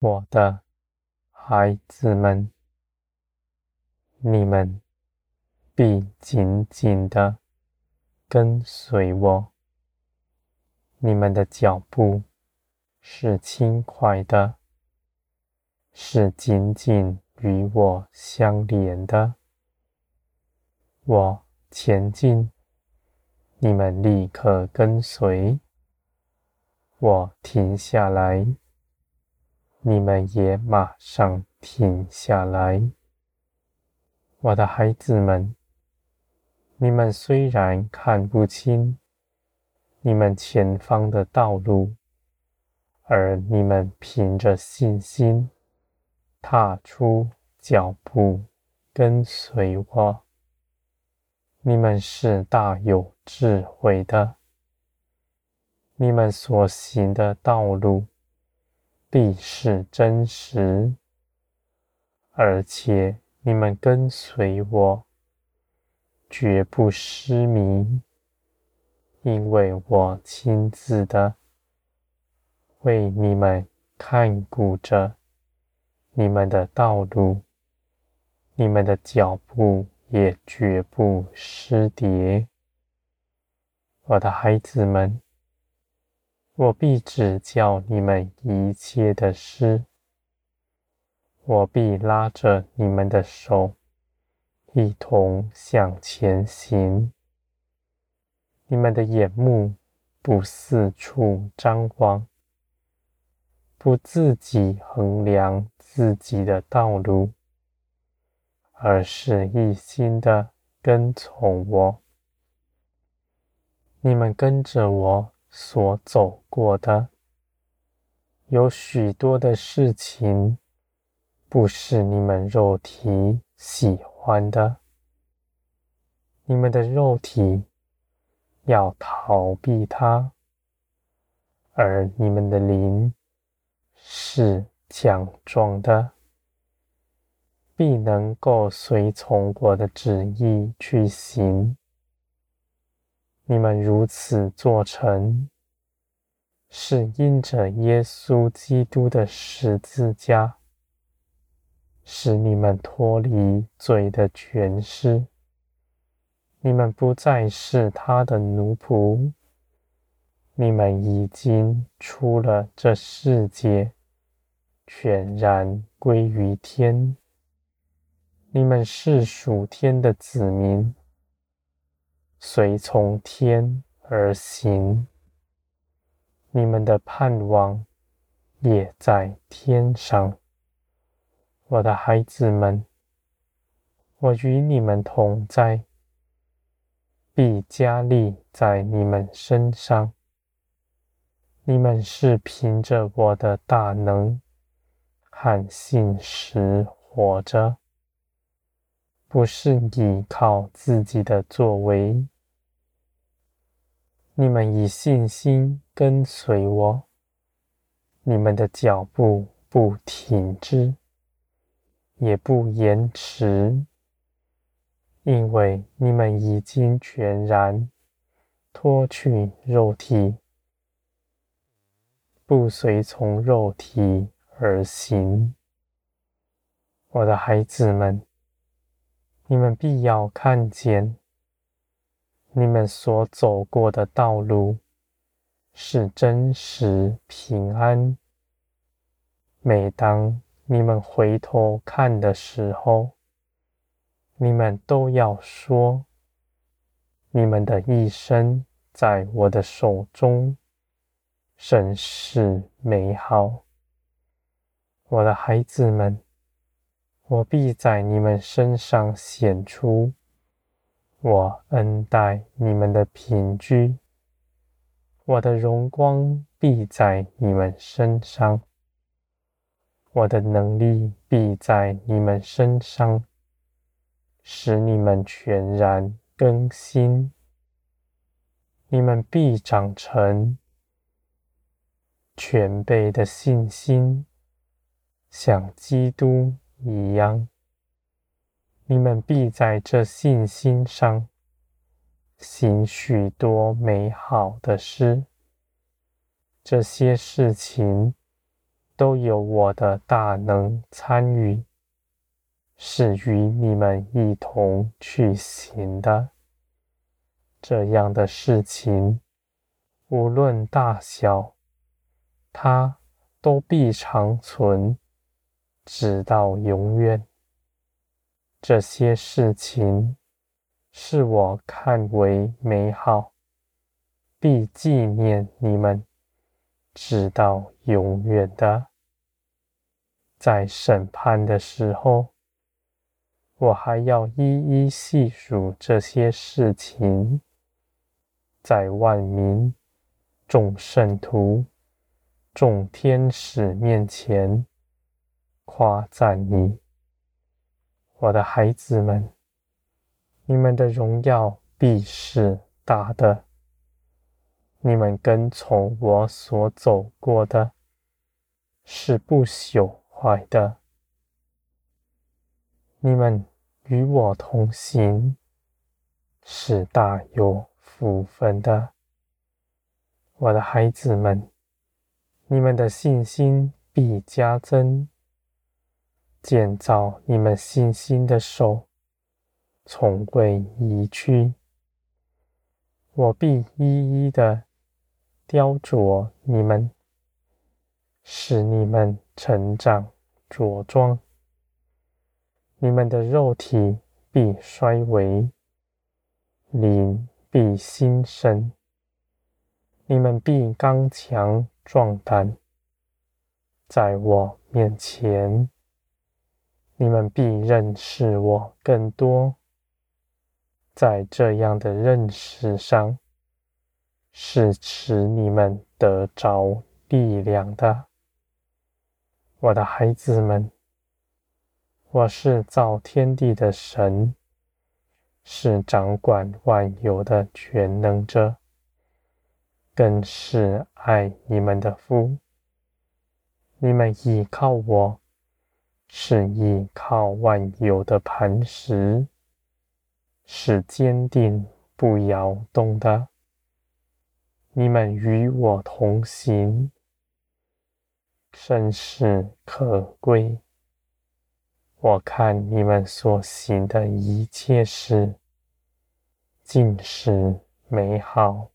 我的孩子们，你们必紧紧地跟随我。你们的脚步是轻快的，是紧紧与我相连的。我前进，你们立刻跟随；我停下来，你们也马上停下来。我的孩子们，你们虽然看不清。你们前方的道路，而你们凭着信心踏出脚步，跟随我。你们是大有智慧的，你们所行的道路必是真实，而且你们跟随我，绝不失迷。因为我亲自的为你们看顾着你们的道路，你们的脚步也绝不失跌。我的孩子们，我必指教你们一切的事，我必拉着你们的手，一同向前行。你们的眼目不四处张望，不自己衡量自己的道路，而是一心的跟从我。你们跟着我所走过的，有许多的事情，不是你们肉体喜欢的。你们的肉体。要逃避它，而你们的灵是强壮的，必能够随从我的旨意去行。你们如此做成，是因着耶稣基督的十字架，使你们脱离罪的权势。你们不再是他的奴仆，你们已经出了这世界，全然归于天。你们是属天的子民，随从天而行。你们的盼望也在天上，我的孩子们，我与你们同在。必加力在你们身上。你们是凭着我的大能和信实活着，不是依靠自己的作为。你们以信心跟随我，你们的脚步不停滞，也不延迟。因为你们已经全然脱去肉体，不随从肉体而行。我的孩子们，你们必要看见，你们所走过的道路是真实平安。每当你们回头看的时候，你们都要说，你们的一生在我的手中，甚是美好。我的孩子们，我必在你们身上显出我恩待你们的贫居，我的荣光必在你们身上，我的能力必在你们身上。使你们全然更新，你们必长成全备的信心，像基督一样。你们必在这信心上行许多美好的事，这些事情都有我的大能参与，是与你们一同去行的。这样的事情，无论大小，它都必长存，直到永远。这些事情是我看为美好，必纪念你们，直到永远的。在审判的时候，我还要一一细数这些事情，在万民、众圣徒、众天使面前夸赞你，我的孩子们，你们的荣耀必是大的。你们跟从我所走过的，是不朽。坏的，你们与我同行，是大有福分的，我的孩子们，你们的信心必加增，建造你们信心的手从未移去，我必一一的雕琢你们。使你们成长茁壮，你们的肉体必衰微，灵必新生，你们必刚强壮胆，在我面前，你们必认识我更多，在这样的认识上，是使你们得着力量的。我的孩子们，我是造天地的神，是掌管万有的全能者，更是爱你们的父。你们倚靠我，是倚靠万有的磐石，是坚定不摇动的。你们与我同行。甚是可贵。我看你们所行的一切事，尽是美好。